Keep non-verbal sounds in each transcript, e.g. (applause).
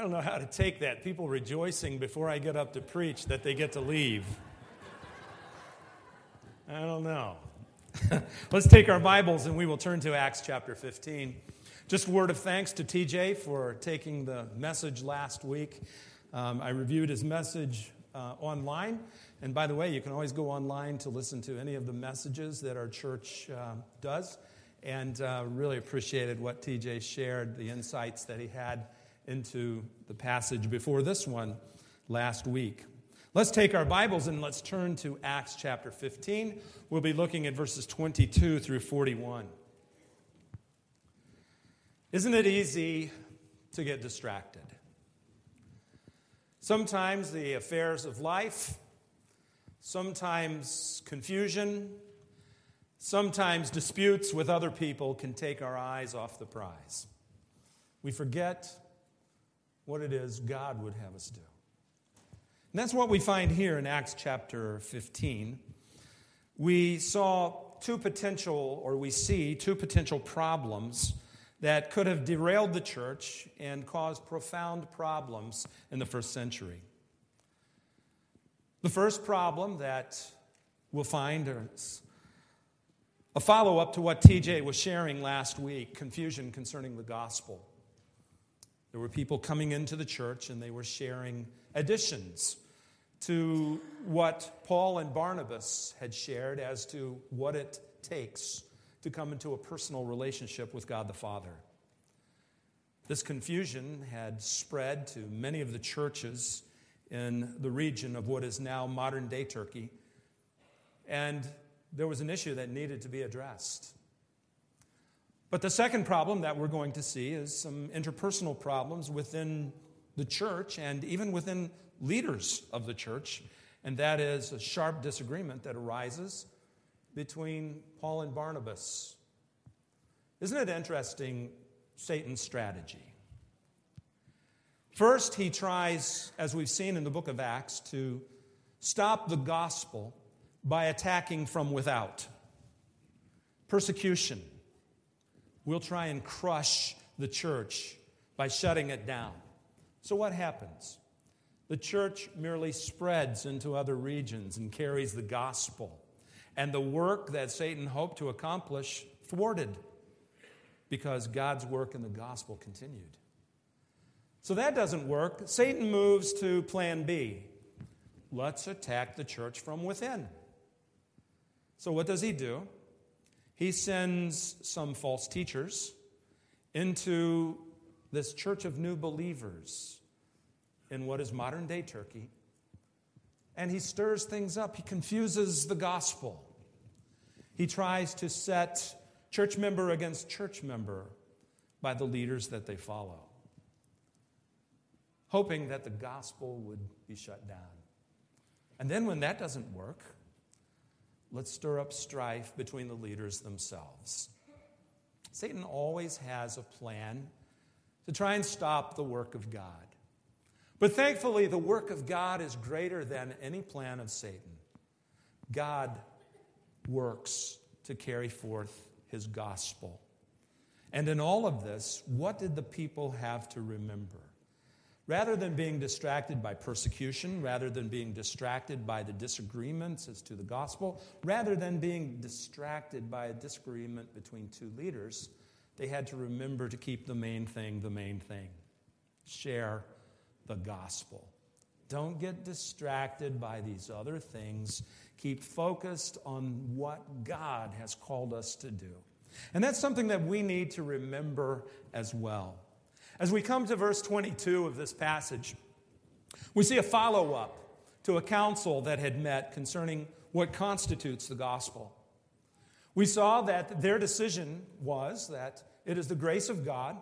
don't know how to take that. People rejoicing before I get up to preach that they get to leave. I don't know. (laughs) Let's take our Bibles and we will turn to Acts chapter 15. Just a word of thanks to TJ for taking the message last week. Um, I reviewed his message uh, online. And by the way, you can always go online to listen to any of the messages that our church uh, does. And uh, really appreciated what TJ shared, the insights that he had into the passage before this one last week. Let's take our Bibles and let's turn to Acts chapter 15. We'll be looking at verses 22 through 41. Isn't it easy to get distracted? Sometimes the affairs of life, sometimes confusion, sometimes disputes with other people can take our eyes off the prize. We forget what it is God would have us do. And that's what we find here in Acts chapter 15. We saw two potential, or we see two potential problems that could have derailed the church and caused profound problems in the first century. The first problem that we'll find is a follow up to what TJ was sharing last week confusion concerning the gospel. There were people coming into the church and they were sharing additions to what Paul and Barnabas had shared as to what it takes to come into a personal relationship with God the Father. This confusion had spread to many of the churches in the region of what is now modern day Turkey, and there was an issue that needed to be addressed. But the second problem that we're going to see is some interpersonal problems within the church and even within leaders of the church, and that is a sharp disagreement that arises between Paul and Barnabas. Isn't it interesting, Satan's strategy? First, he tries, as we've seen in the book of Acts, to stop the gospel by attacking from without. Persecution We'll try and crush the church by shutting it down. So, what happens? The church merely spreads into other regions and carries the gospel. And the work that Satan hoped to accomplish thwarted because God's work in the gospel continued. So that doesn't work. Satan moves to plan B. Let's attack the church from within. So, what does he do? He sends some false teachers into this church of new believers in what is modern day Turkey. And he stirs things up. He confuses the gospel. He tries to set church member against church member by the leaders that they follow, hoping that the gospel would be shut down. And then when that doesn't work, Let's stir up strife between the leaders themselves. Satan always has a plan to try and stop the work of God. But thankfully, the work of God is greater than any plan of Satan. God works to carry forth his gospel. And in all of this, what did the people have to remember? Rather than being distracted by persecution, rather than being distracted by the disagreements as to the gospel, rather than being distracted by a disagreement between two leaders, they had to remember to keep the main thing the main thing share the gospel. Don't get distracted by these other things. Keep focused on what God has called us to do. And that's something that we need to remember as well. As we come to verse 22 of this passage, we see a follow up to a council that had met concerning what constitutes the gospel. We saw that their decision was that it is the grace of God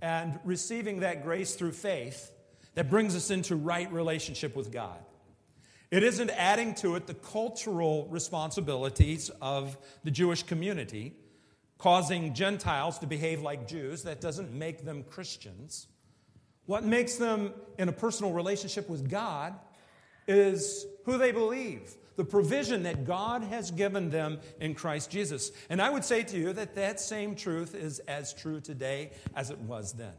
and receiving that grace through faith that brings us into right relationship with God. It isn't adding to it the cultural responsibilities of the Jewish community, causing Gentiles to behave like Jews. That doesn't make them Christians. What makes them in a personal relationship with God is who they believe, the provision that God has given them in Christ Jesus. And I would say to you that that same truth is as true today as it was then.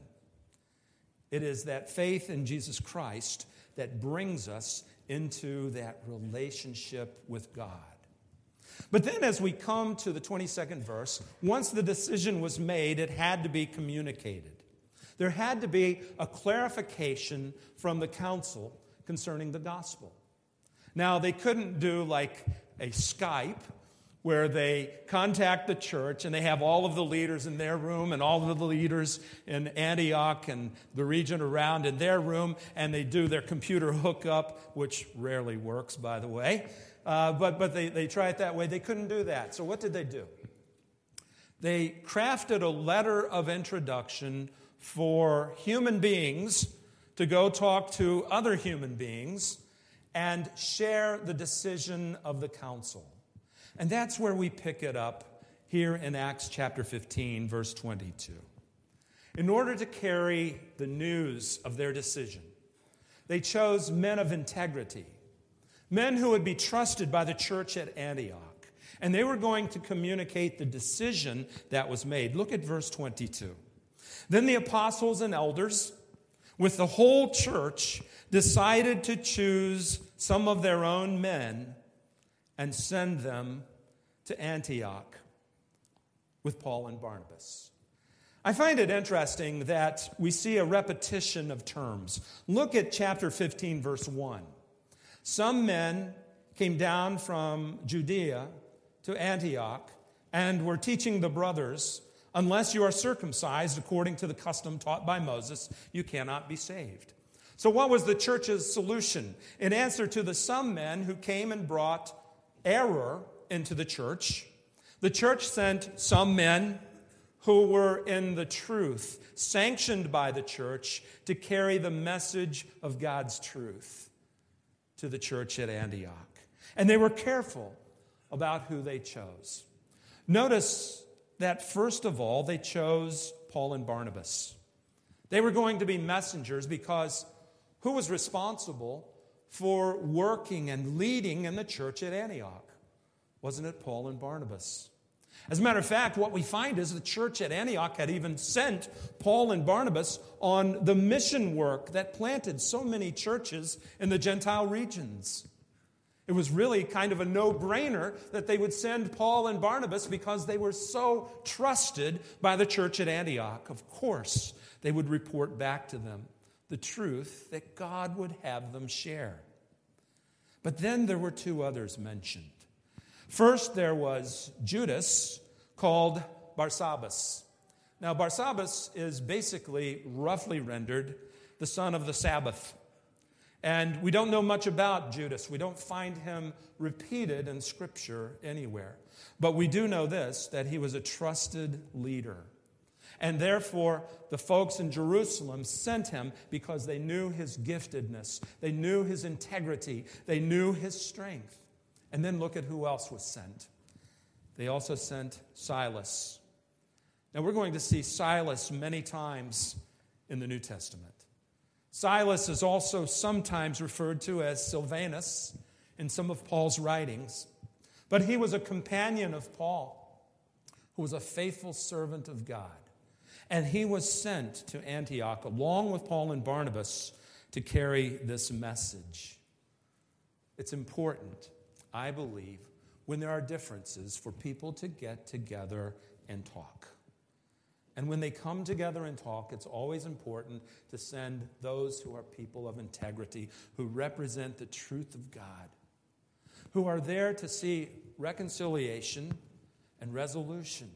It is that faith in Jesus Christ that brings us into that relationship with God. But then, as we come to the 22nd verse, once the decision was made, it had to be communicated. There had to be a clarification from the council concerning the gospel. Now, they couldn't do like a Skype where they contact the church and they have all of the leaders in their room and all of the leaders in Antioch and the region around in their room, and they do their computer hookup, which rarely works, by the way. Uh, but but they, they try it that way. They couldn't do that. So, what did they do? They crafted a letter of introduction for human beings to go talk to other human beings and share the decision of the council. And that's where we pick it up here in Acts chapter 15, verse 22. In order to carry the news of their decision, they chose men of integrity, men who would be trusted by the church at Antioch. And they were going to communicate the decision that was made. Look at verse 22. Then the apostles and elders, with the whole church, decided to choose some of their own men and send them to Antioch with Paul and Barnabas. I find it interesting that we see a repetition of terms. Look at chapter 15, verse 1. Some men came down from Judea to Antioch and were teaching the brothers unless you are circumcised according to the custom taught by Moses, you cannot be saved. So, what was the church's solution? In answer to the some men who came and brought error into the church, the church sent some men who were in the truth, sanctioned by the church, to carry the message of God's truth to the church at Antioch. And they were careful about who they chose. Notice that, first of all, they chose Paul and Barnabas. They were going to be messengers because who was responsible for working and leading in the church at Antioch? Wasn't it Paul and Barnabas? As a matter of fact, what we find is the church at Antioch had even sent Paul and Barnabas on the mission work that planted so many churches in the Gentile regions. It was really kind of a no brainer that they would send Paul and Barnabas because they were so trusted by the church at Antioch. Of course, they would report back to them the truth that God would have them share. But then there were two others mentioned. First, there was Judas, called Barsabbas. Now, Barsabbas is basically, roughly rendered, the son of the Sabbath. And we don't know much about Judas. We don't find him repeated in Scripture anywhere. But we do know this that he was a trusted leader. And therefore, the folks in Jerusalem sent him because they knew his giftedness, they knew his integrity, they knew his strength. And then look at who else was sent. They also sent Silas. Now, we're going to see Silas many times in the New Testament. Silas is also sometimes referred to as Silvanus in some of Paul's writings, but he was a companion of Paul who was a faithful servant of God. And he was sent to Antioch along with Paul and Barnabas to carry this message. It's important, I believe, when there are differences for people to get together and talk. And when they come together and talk, it's always important to send those who are people of integrity, who represent the truth of God, who are there to see reconciliation and resolution.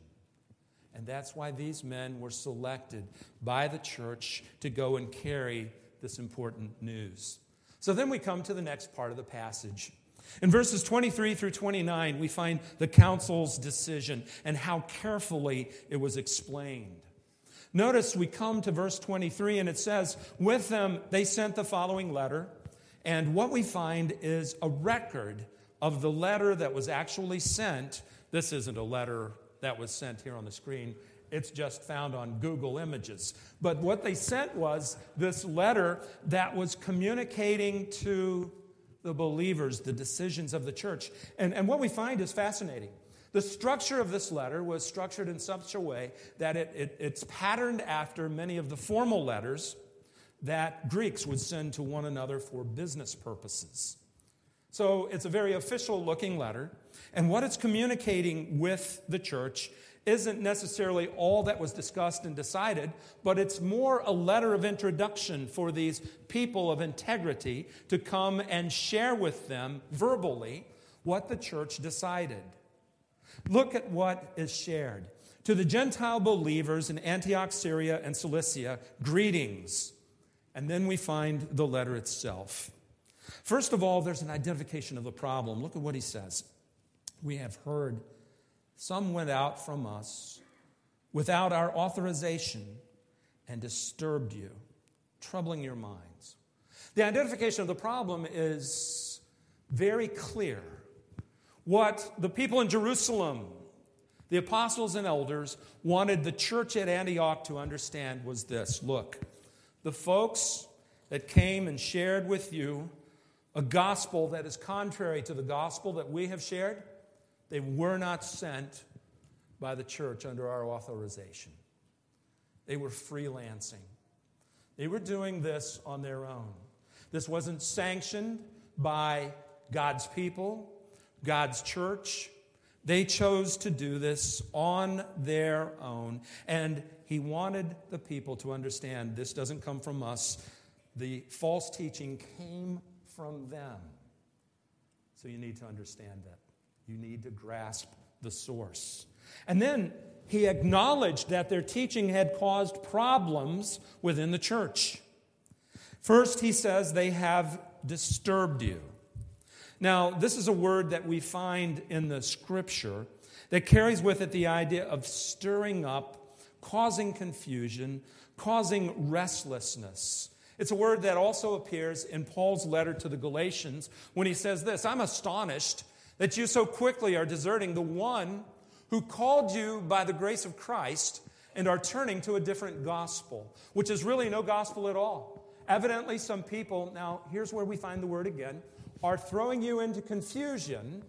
And that's why these men were selected by the church to go and carry this important news. So then we come to the next part of the passage. In verses 23 through 29, we find the council's decision and how carefully it was explained. Notice we come to verse 23 and it says, With them they sent the following letter. And what we find is a record of the letter that was actually sent. This isn't a letter that was sent here on the screen, it's just found on Google Images. But what they sent was this letter that was communicating to the believers the decisions of the church. And, and what we find is fascinating. The structure of this letter was structured in such a way that it, it, it's patterned after many of the formal letters that Greeks would send to one another for business purposes. So it's a very official looking letter. And what it's communicating with the church isn't necessarily all that was discussed and decided, but it's more a letter of introduction for these people of integrity to come and share with them verbally what the church decided. Look at what is shared. To the Gentile believers in Antioch, Syria, and Cilicia, greetings. And then we find the letter itself. First of all, there's an identification of the problem. Look at what he says. We have heard some went out from us without our authorization and disturbed you, troubling your minds. The identification of the problem is very clear. What the people in Jerusalem, the apostles and elders, wanted the church at Antioch to understand was this look, the folks that came and shared with you a gospel that is contrary to the gospel that we have shared, they were not sent by the church under our authorization. They were freelancing. They were doing this on their own. This wasn't sanctioned by God's people, God's church. They chose to do this on their own. And he wanted the people to understand this doesn't come from us. The false teaching came from them. So you need to understand that. You need to grasp the source. And then he acknowledged that their teaching had caused problems within the church. First, he says they have disturbed you. Now, this is a word that we find in the scripture that carries with it the idea of stirring up, causing confusion, causing restlessness. It's a word that also appears in Paul's letter to the Galatians when he says this I'm astonished that you so quickly are deserting the one who called you by the grace of Christ and are turning to a different gospel, which is really no gospel at all. Evidently, some people, now here's where we find the word again, are throwing you into confusion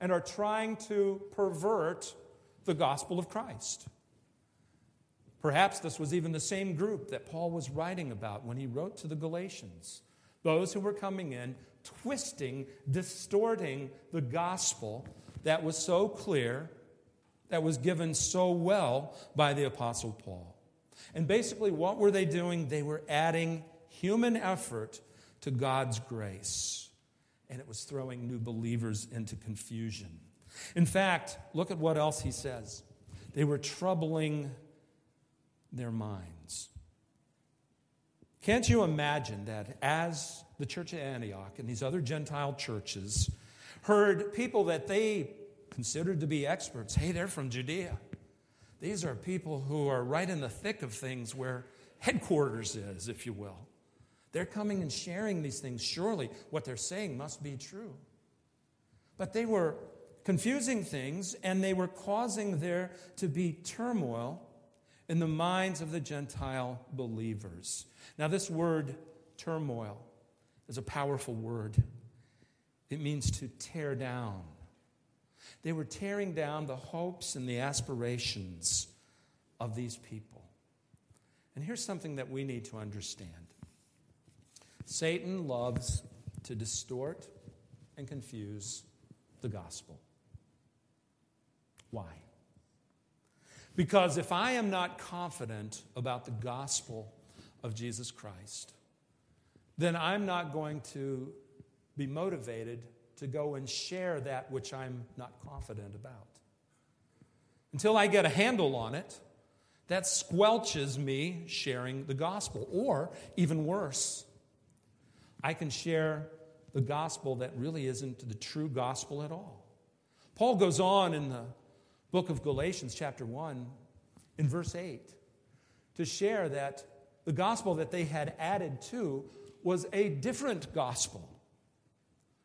and are trying to pervert the gospel of Christ. Perhaps this was even the same group that Paul was writing about when he wrote to the Galatians. Those who were coming in, twisting, distorting the gospel that was so clear, that was given so well by the Apostle Paul. And basically, what were they doing? They were adding human effort to God's grace. And it was throwing new believers into confusion. In fact, look at what else he says. They were troubling their minds. Can't you imagine that as the church of Antioch and these other Gentile churches heard people that they considered to be experts, hey, they're from Judea. These are people who are right in the thick of things where headquarters is, if you will. They're coming and sharing these things. Surely what they're saying must be true. But they were confusing things and they were causing there to be turmoil in the minds of the Gentile believers. Now, this word turmoil is a powerful word. It means to tear down. They were tearing down the hopes and the aspirations of these people. And here's something that we need to understand Satan loves to distort and confuse the gospel. Why? Because if I am not confident about the gospel of Jesus Christ, then I'm not going to be motivated to go and share that which I'm not confident about. Until I get a handle on it, that squelches me sharing the gospel. Or, even worse, I can share the gospel that really isn't the true gospel at all. Paul goes on in the book of Galatians, chapter 1, in verse 8, to share that the gospel that they had added to was a different gospel,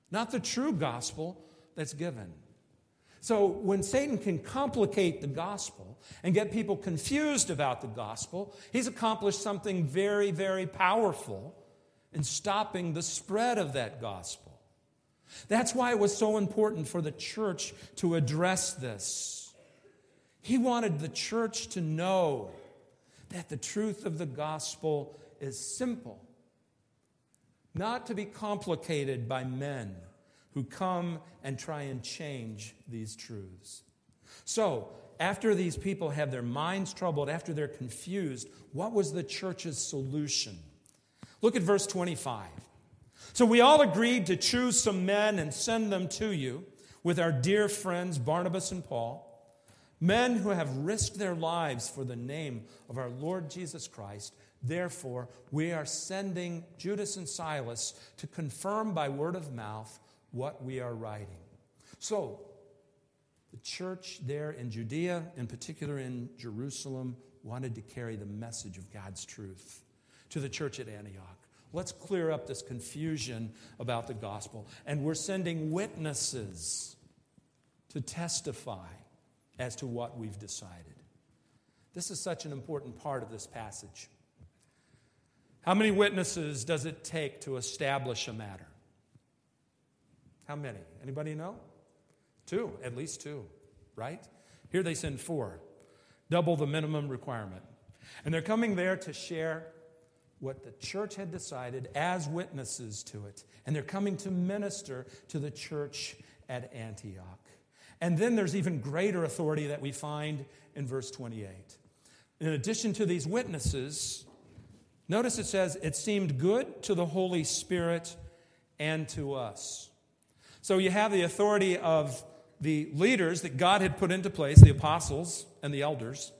not the true gospel that's given. So when Satan can complicate the gospel and get people confused about the gospel, he's accomplished something very, very powerful in stopping the spread of that gospel. That's why it was so important for the church to address this. He wanted the church to know that the truth of the gospel is simple, not to be complicated by men who come and try and change these truths. So, after these people have their minds troubled, after they're confused, what was the church's solution? Look at verse 25. So we all agreed to choose some men and send them to you with our dear friends Barnabas and Paul, men who have risked their lives for the name of our Lord Jesus Christ. Therefore, we are sending Judas and Silas to confirm by word of mouth what we are writing. So, the church there in Judea, in particular in Jerusalem, wanted to carry the message of God's truth to the church at Antioch. Let's clear up this confusion about the gospel. And we're sending witnesses to testify as to what we've decided. This is such an important part of this passage. How many witnesses does it take to establish a matter? How many? Anybody know? Two, at least two, right? Here they send four, double the minimum requirement. And they're coming there to share what the church had decided as witnesses to it. And they're coming to minister to the church at Antioch. And then there's even greater authority that we find in verse 28. In addition to these witnesses, notice it says, it seemed good to the Holy Spirit and to us. So you have the authority of the leaders that God had put into place, the apostles and the elders.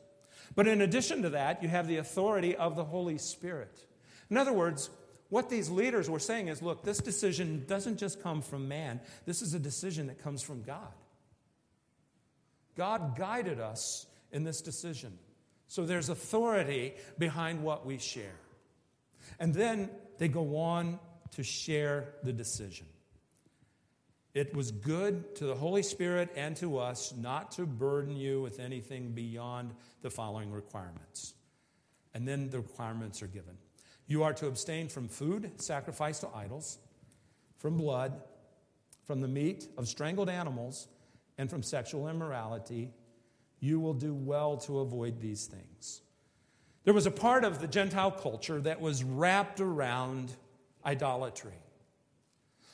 But in addition to that, you have the authority of the Holy Spirit. In other words, what these leaders were saying is look, this decision doesn't just come from man, this is a decision that comes from God. God guided us in this decision. So there's authority behind what we share. And then they go on to share the decision. It was good to the Holy Spirit and to us not to burden you with anything beyond the following requirements. And then the requirements are given. You are to abstain from food sacrificed to idols, from blood, from the meat of strangled animals, and from sexual immorality. You will do well to avoid these things. There was a part of the Gentile culture that was wrapped around idolatry.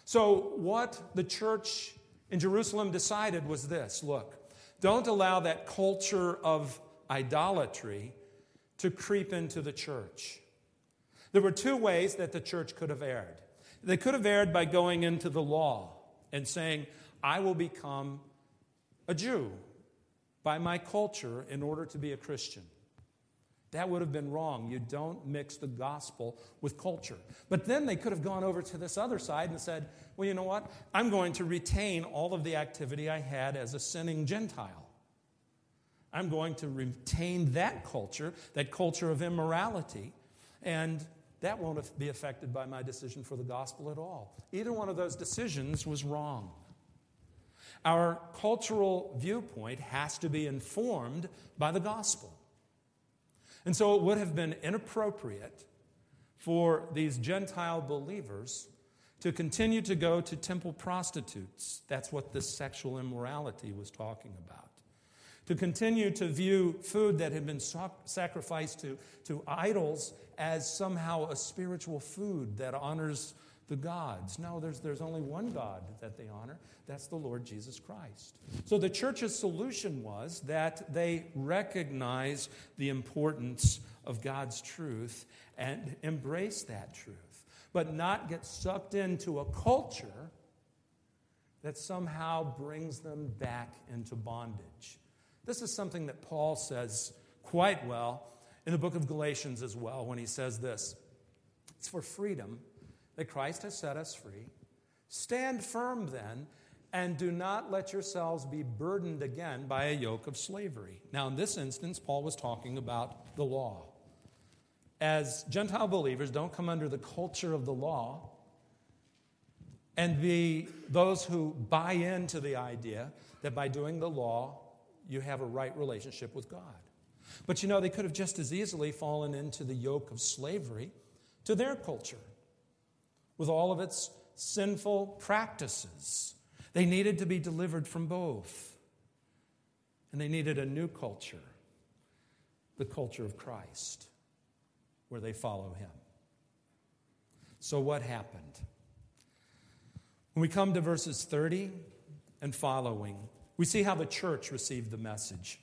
So, what the church in Jerusalem decided was this look, don't allow that culture of idolatry to creep into the church. There were two ways that the church could have erred. They could have erred by going into the law and saying, I will become a Jew by my culture in order to be a Christian. That would have been wrong. You don't mix the gospel with culture. But then they could have gone over to this other side and said, well, you know what? I'm going to retain all of the activity I had as a sinning Gentile. I'm going to retain that culture, that culture of immorality, and that won't be affected by my decision for the gospel at all. Either one of those decisions was wrong. Our cultural viewpoint has to be informed by the gospel. And so it would have been inappropriate for these Gentile believers to continue to go to temple prostitutes. That's what this sexual immorality was talking about to continue to view food that had been sacrificed to, to idols as somehow a spiritual food that honors the gods. No, there's, there's only one God that they honor. That's the Lord Jesus Christ. So the church's solution was that they recognize the importance of God's truth and embrace that truth, but not get sucked into a culture that somehow brings them back into bondage. This is something that Paul says quite well in the book of Galatians as well when he says this It's for freedom that Christ has set us free. Stand firm then, and do not let yourselves be burdened again by a yoke of slavery. Now, in this instance, Paul was talking about the law. As Gentile believers, don't come under the culture of the law and be those who buy into the idea that by doing the law, you have a right relationship with God. But you know, they could have just as easily fallen into the yoke of slavery to their culture with all of its sinful practices. They needed to be delivered from both. And they needed a new culture, the culture of Christ, where they follow Him. So, what happened? When we come to verses 30 and following, we see how the church received the message.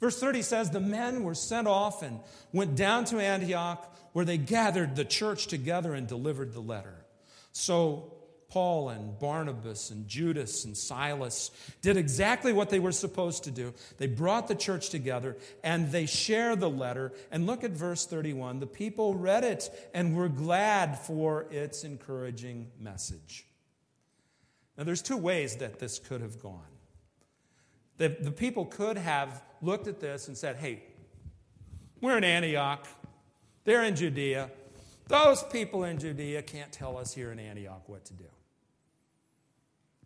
Verse 30 says, The men were sent off and went down to Antioch, where they gathered the church together and delivered the letter. So Paul and Barnabas and Judas and Silas did exactly what they were supposed to do. They brought the church together and they share the letter. And look at verse 31. The people read it and were glad for its encouraging message. Now, there's two ways that this could have gone. The, the people could have looked at this and said, hey, we're in Antioch, they're in Judea. Those people in Judea can't tell us here in Antioch what to do.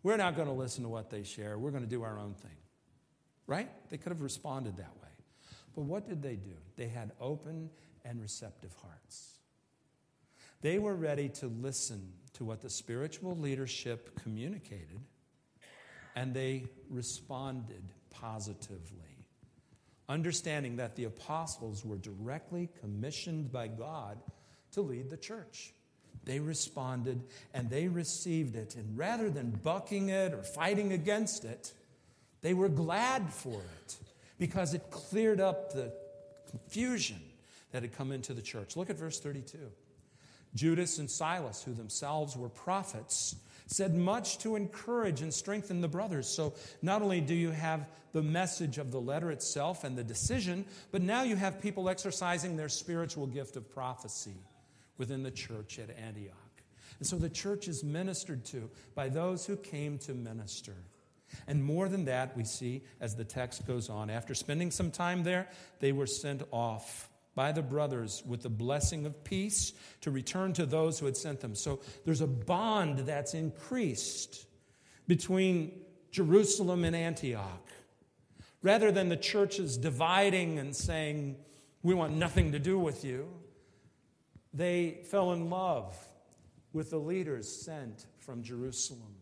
We're not going to listen to what they share. We're going to do our own thing. Right? They could have responded that way. But what did they do? They had open and receptive hearts. They were ready to listen to what the spiritual leadership communicated, and they responded positively, understanding that the apostles were directly commissioned by God to lead the church. They responded and they received it. And rather than bucking it or fighting against it, they were glad for it because it cleared up the confusion that had come into the church. Look at verse 32. Judas and Silas, who themselves were prophets, said much to encourage and strengthen the brothers. So not only do you have the message of the letter itself and the decision, but now you have people exercising their spiritual gift of prophecy within the church at Antioch. And so the church is ministered to by those who came to minister. And more than that, we see as the text goes on, after spending some time there, they were sent off by the brothers with the blessing of peace to return to those who had sent them. So there's a bond that's increased between Jerusalem and Antioch. Rather than the churches dividing and saying, We want nothing to do with you, they fell in love with the leaders sent from Jerusalem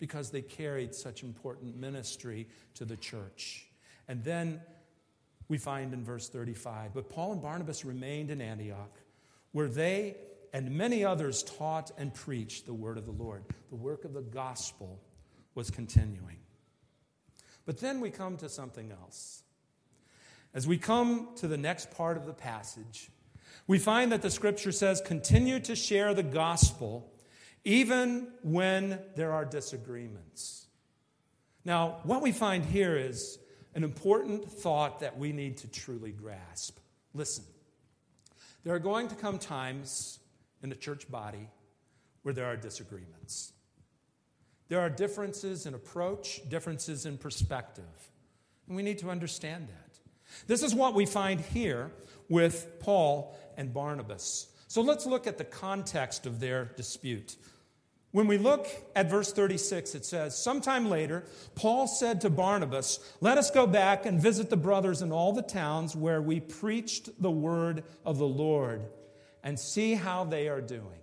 because they carried such important ministry to the church. And then we find in verse 35 But Paul and Barnabas remained in Antioch, where they and many others taught and preached the word of the Lord. The work of the gospel was continuing. But then we come to something else. As we come to the next part of the passage, we find that the scripture says, continue to share the gospel even when there are disagreements. Now, what we find here is an important thought that we need to truly grasp. Listen, there are going to come times in the church body where there are disagreements. There are differences in approach, differences in perspective. And we need to understand that. This is what we find here with Paul and Barnabas. So let's look at the context of their dispute. When we look at verse 36, it says, Sometime later, Paul said to Barnabas, Let us go back and visit the brothers in all the towns where we preached the word of the Lord and see how they are doing.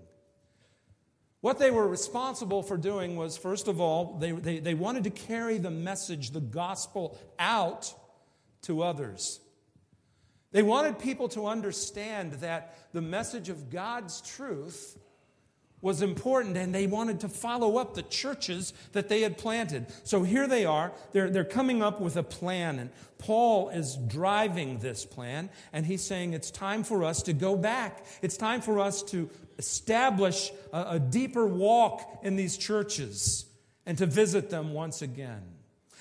What they were responsible for doing was, first of all, they, they, they wanted to carry the message, the gospel, out to others. They wanted people to understand that the message of God's truth was important and they wanted to follow up the churches that they had planted. So here they are. They're, they're coming up with a plan, and Paul is driving this plan, and he's saying it's time for us to go back. It's time for us to establish a, a deeper walk in these churches and to visit them once again.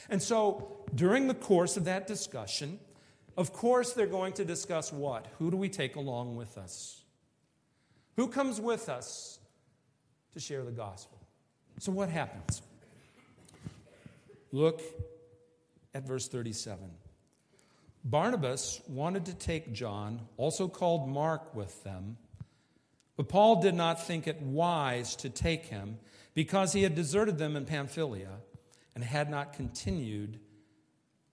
And so during the course of that discussion, of course, they're going to discuss what? Who do we take along with us? Who comes with us to share the gospel? So, what happens? Look at verse 37. Barnabas wanted to take John, also called Mark, with them, but Paul did not think it wise to take him because he had deserted them in Pamphylia and had not continued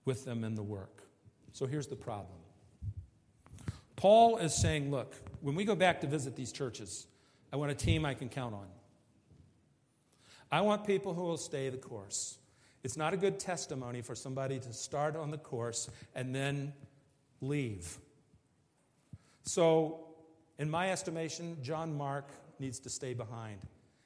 with them in the work. So here's the problem Paul is saying, look, when we go back to visit these churches, I want a team I can count on. I want people who will stay the course. It's not a good testimony for somebody to start on the course and then leave. So In my estimation, John Mark needs to stay behind.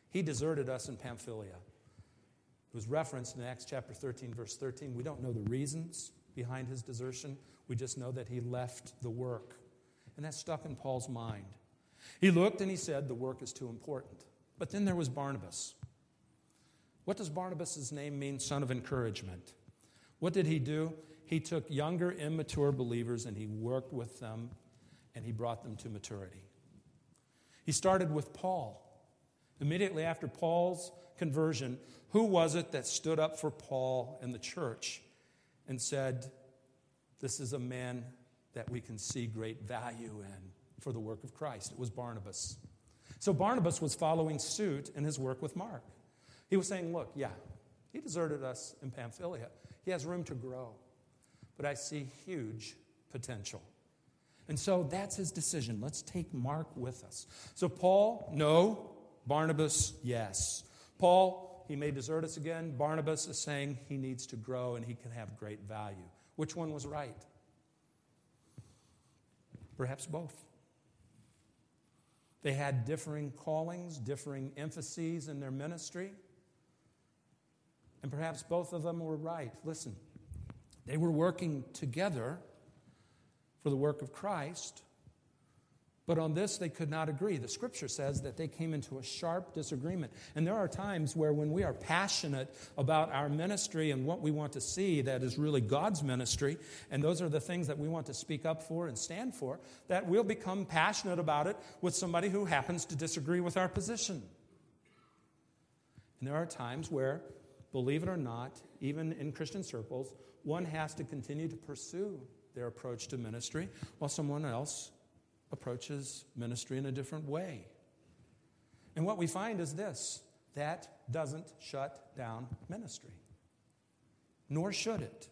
He deserted us in Pamphylia. It was referenced in Acts chapter 13, verse 13. We don't know the reasons behind his desertion, we just know that he left the work. And that stuck in Paul's mind. He looked and he said, The work is too important. But then there was Barnabas. What does Barnabas' name mean? Son of encouragement. What did he do? He took younger, immature believers and he worked with them and he brought them to maturity. He started with Paul. Immediately after Paul's conversion, who was it that stood up for Paul and the church and said, This is a man that we can see great value in for the work of Christ? It was Barnabas. So Barnabas was following suit in his work with Mark. He was saying, Look, yeah, he deserted us in Pamphylia. He has room to grow, but I see huge potential. And so that's his decision. Let's take Mark with us. So, Paul, no. Barnabas, yes. Paul, he may desert us again. Barnabas is saying he needs to grow and he can have great value. Which one was right? Perhaps both. They had differing callings, differing emphases in their ministry. And perhaps both of them were right. Listen, they were working together for the work of Christ, but on this they could not agree. The scripture says that they came into a sharp disagreement. And there are times where, when we are passionate about our ministry and what we want to see that is really God's ministry, and those are the things that we want to speak up for and stand for, that we'll become passionate about it with somebody who happens to disagree with our position. And there are times where believe it or not, even in Christian circles, one has to continue to pursue their approach to ministry while someone else approaches ministry in a different way. And what we find is this that doesn't shut down ministry, nor should it.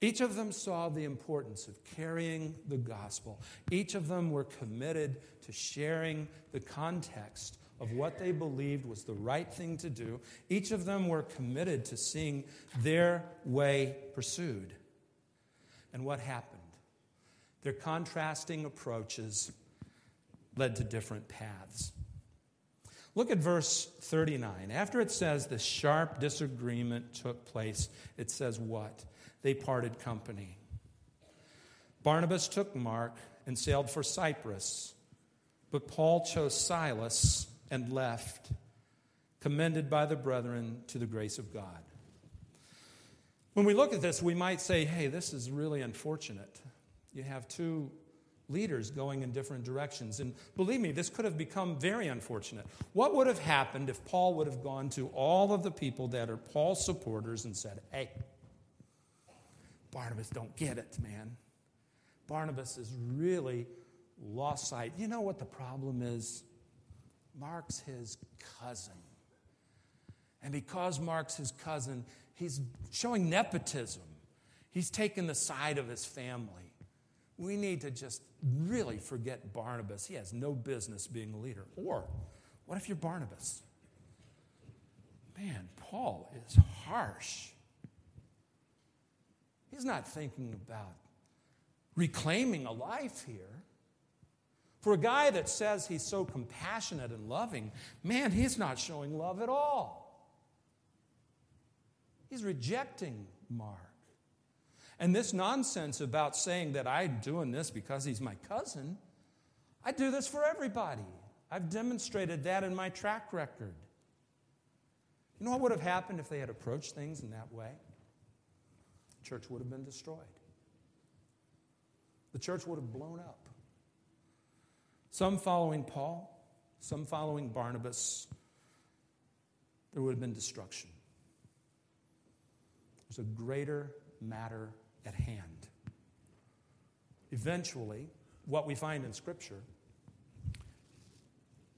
Each of them saw the importance of carrying the gospel. Each of them were committed to sharing the context of what they believed was the right thing to do. Each of them were committed to seeing their way pursued. And what happened? Their contrasting approaches led to different paths. Look at verse 39. After it says the sharp disagreement took place, it says what? They parted company. Barnabas took Mark and sailed for Cyprus, but Paul chose Silas and left, commended by the brethren to the grace of God. When we look at this, we might say, hey, this is really unfortunate. You have two leaders going in different directions. And believe me, this could have become very unfortunate. What would have happened if Paul would have gone to all of the people that are Paul's supporters and said, hey, Barnabas don't get it, man. Barnabas is really lost sight. You know what the problem is? Mark's his cousin. And because Mark's his cousin, he's showing nepotism. He's taken the side of his family. We need to just really forget Barnabas. He has no business being a leader. Or, what if you're Barnabas? Man, Paul is harsh. He's not thinking about reclaiming a life here. For a guy that says he's so compassionate and loving, man, he's not showing love at all. He's rejecting Mark. And this nonsense about saying that I'm doing this because he's my cousin, I do this for everybody. I've demonstrated that in my track record. You know what would have happened if they had approached things in that way? The church would have been destroyed. The church would have blown up. Some following Paul, some following Barnabas, there would have been destruction. There's a greater matter at hand. Eventually, what we find in Scripture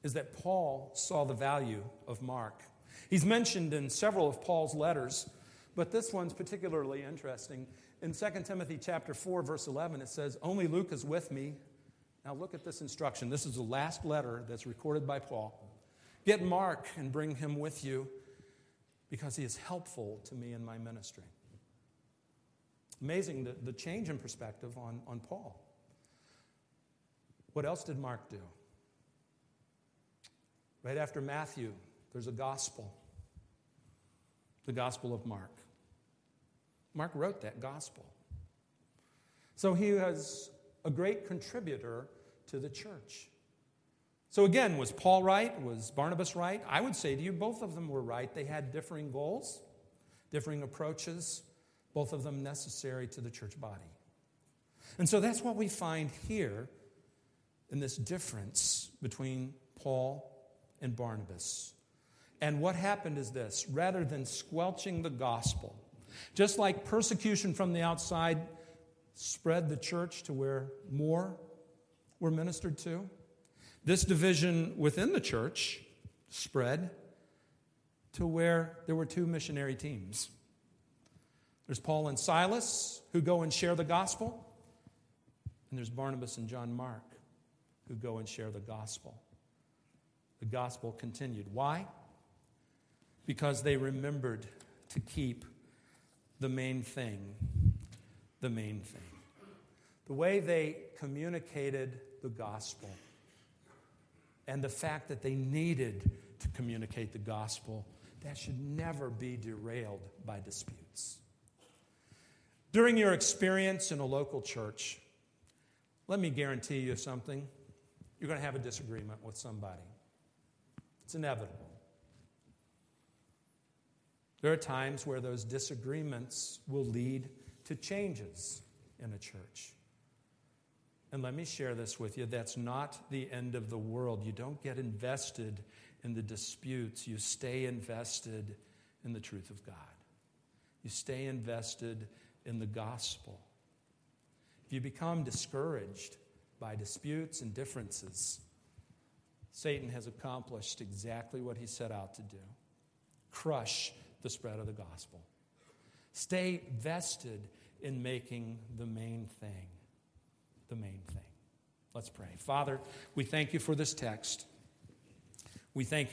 is that Paul saw the value of Mark. He's mentioned in several of Paul's letters, but this one's particularly interesting. In 2 Timothy chapter 4 verse 11 it says, "Only Luke is with me, now, look at this instruction. This is the last letter that's recorded by Paul. Get Mark and bring him with you because he is helpful to me in my ministry. Amazing the, the change in perspective on, on Paul. What else did Mark do? Right after Matthew, there's a gospel the Gospel of Mark. Mark wrote that gospel. So he was a great contributor to the church. So, again, was Paul right? Was Barnabas right? I would say to you, both of them were right. They had differing goals, differing approaches, both of them necessary to the church body. And so that's what we find here in this difference between Paul and Barnabas. And what happened is this rather than squelching the gospel, just like persecution from the outside spread the church to where more were ministered to, this division within the church spread to where there were two missionary teams. There's Paul and Silas who go and share the gospel, and there's Barnabas and John Mark who go and share the gospel. The gospel continued. Why? because they remembered to keep the main thing, the main thing. The way they communicated the gospel and the fact that they needed to communicate the gospel, that should never be derailed by disputes. During your experience in a local church, let me guarantee you something. You're going to have a disagreement with somebody. It's inevitable. There are times where those disagreements will lead to changes in a church. And let me share this with you that's not the end of the world. You don't get invested in the disputes, you stay invested in the truth of God. You stay invested in the gospel. If you become discouraged by disputes and differences, Satan has accomplished exactly what he set out to do crush the spread of the gospel. Stay vested in making the main thing the main thing. Let's pray. Father, we thank you for this text. We thank you.